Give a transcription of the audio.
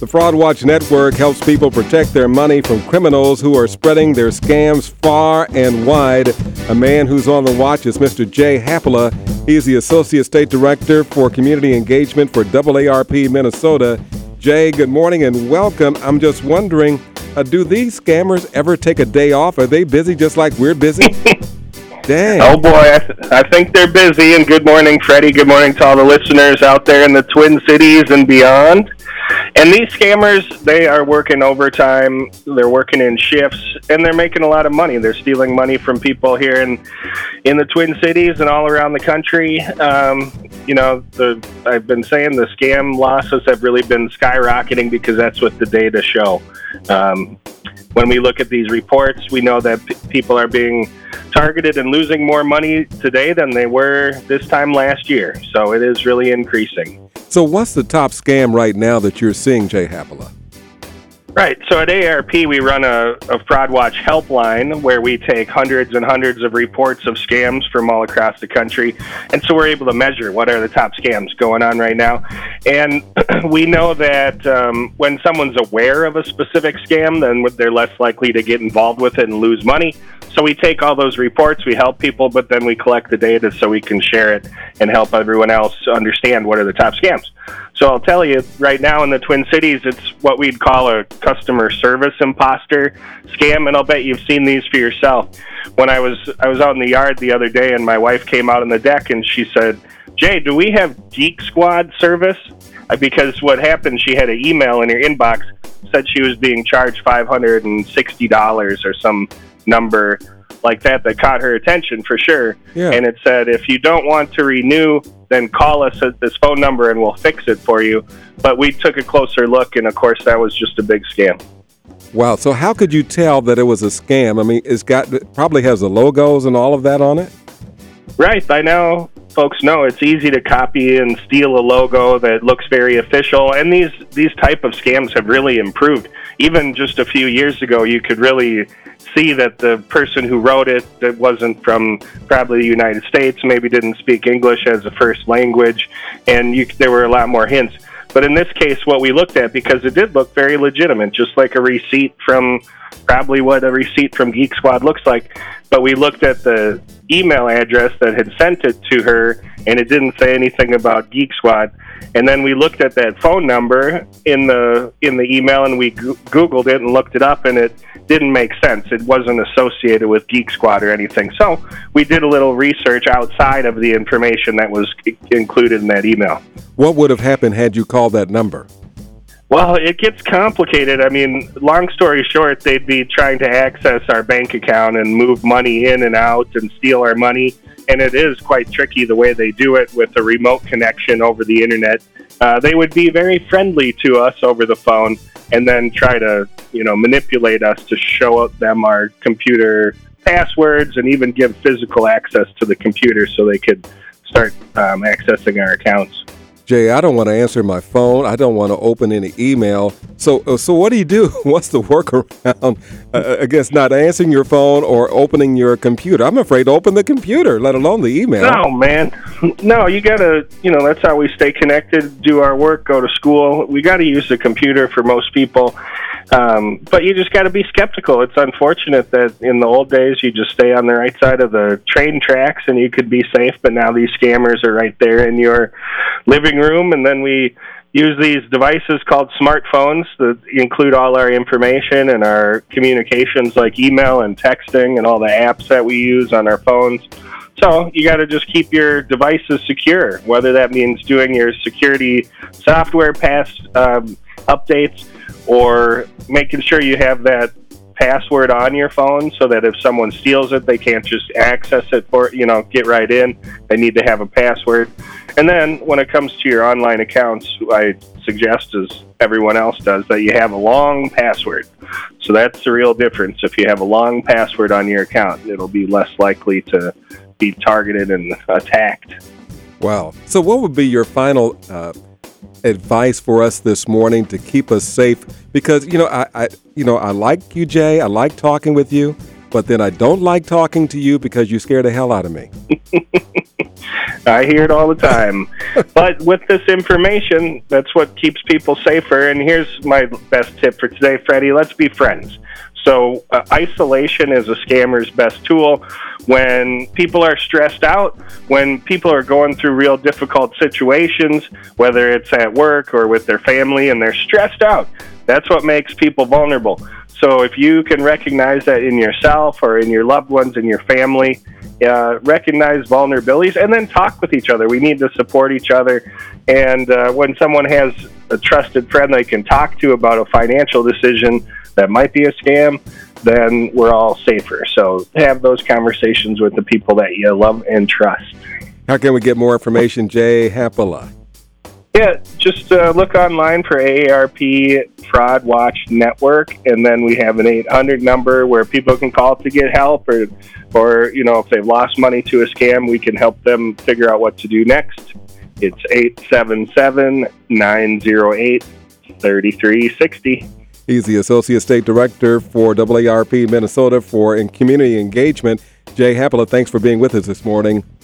The Fraud Watch Network helps people protect their money from criminals who are spreading their scams far and wide. A man who's on the watch is Mr. Jay Haapala. He's the Associate State Director for Community Engagement for AARP Minnesota. Jay, good morning and welcome. I'm just wondering, uh, do these scammers ever take a day off? Are they busy just like we're busy? Dang. Oh boy, I, th- I think they're busy. And good morning, Freddie. Good morning to all the listeners out there in the Twin Cities and beyond. And these scammers, they are working overtime. They're working in shifts, and they're making a lot of money. They're stealing money from people here in in the Twin Cities and all around the country. Um, you know, the I've been saying the scam losses have really been skyrocketing because that's what the data show. Um, when we look at these reports, we know that p- people are being targeted and losing more money today than they were this time last year. So it is really increasing. So, what's the top scam right now that you're seeing, Jay Haapala? Right. So at ARP, we run a, a Fraud Watch helpline where we take hundreds and hundreds of reports of scams from all across the country. And so we're able to measure what are the top scams going on right now. And we know that um, when someone's aware of a specific scam, then they're less likely to get involved with it and lose money. So we take all those reports, we help people, but then we collect the data so we can share it and help everyone else understand what are the top scams. So I'll tell you right now in the Twin Cities, it's what we'd call a customer service imposter scam, and I'll bet you've seen these for yourself. When I was I was out in the yard the other day, and my wife came out on the deck and she said, "Jay, do we have Geek Squad service?" Uh, Because what happened, she had an email in her inbox said she was being charged five hundred and sixty dollars or some number like that that caught her attention for sure. Yeah. And it said, if you don't want to renew, then call us at this phone number and we'll fix it for you. But we took a closer look, and of course, that was just a big scam. Wow. So, how could you tell that it was a scam? I mean, it's got it probably has the logos and all of that on it. Right. By now, folks know it's easy to copy and steal a logo that looks very official. And these, these type of scams have really improved. Even just a few years ago, you could really see that the person who wrote it that wasn't from probably the United States, maybe didn't speak English as a first language, and you, there were a lot more hints. But in this case, what we looked at, because it did look very legitimate, just like a receipt from probably what a receipt from Geek Squad looks like. But we looked at the email address that had sent it to her, and it didn't say anything about Geek Squad. And then we looked at that phone number in the in the email, and we go- Googled it and looked it up, and it didn't make sense. It wasn't associated with Geek Squad or anything. So we did a little research outside of the information that was included in that email. What would have happened had you called that number? Well, it gets complicated. I mean, long story short, they'd be trying to access our bank account and move money in and out and steal our money. And it is quite tricky the way they do it with a remote connection over the internet. Uh, they would be very friendly to us over the phone and then try to, you know, manipulate us to show them our computer passwords and even give physical access to the computer so they could start um, accessing our accounts. Jay, I don't want to answer my phone. I don't want to open any email. So, uh, so what do you do? What's the workaround uh, against not answering your phone or opening your computer? I'm afraid to open the computer, let alone the email. No, man. No, you gotta. You know, that's how we stay connected, do our work, go to school. We got to use the computer for most people, um, but you just got to be skeptical. It's unfortunate that in the old days you just stay on the right side of the train tracks and you could be safe, but now these scammers are right there in your living room, and then we use these devices called smartphones that include all our information and our communications like email and texting and all the apps that we use on our phones. So you got to just keep your devices secure, whether that means doing your security software pass um, updates or making sure you have that password on your phone so that if someone steals it, they can't just access it for you know get right in. They need to have a password. And then when it comes to your online accounts, I suggest, as everyone else does, that you have a long password. So that's the real difference. If you have a long password on your account, it'll be less likely to be targeted and attacked. Wow. So, what would be your final uh, advice for us this morning to keep us safe? Because you know, I, I, you know, I like you, Jay. I like talking with you, but then I don't like talking to you because you scare the hell out of me. I hear it all the time. but with this information, that's what keeps people safer. And here's my best tip for today, Freddie let's be friends. So, uh, isolation is a scammer's best tool. When people are stressed out, when people are going through real difficult situations, whether it's at work or with their family, and they're stressed out, that's what makes people vulnerable. So, if you can recognize that in yourself or in your loved ones, in your family, uh, recognize vulnerabilities and then talk with each other. We need to support each other. And uh, when someone has a trusted friend they can talk to about a financial decision that might be a scam, then we're all safer. So have those conversations with the people that you love and trust. How can we get more information, Jay Haapala? Yeah, just uh, look online for AARP Fraud Watch Network, and then we have an 800 number where people can call to get help, or, or you know, if they've lost money to a scam, we can help them figure out what to do next. It's 877 908 3360. He's the Associate State Director for AARP Minnesota for in Community Engagement. Jay Haapala, thanks for being with us this morning.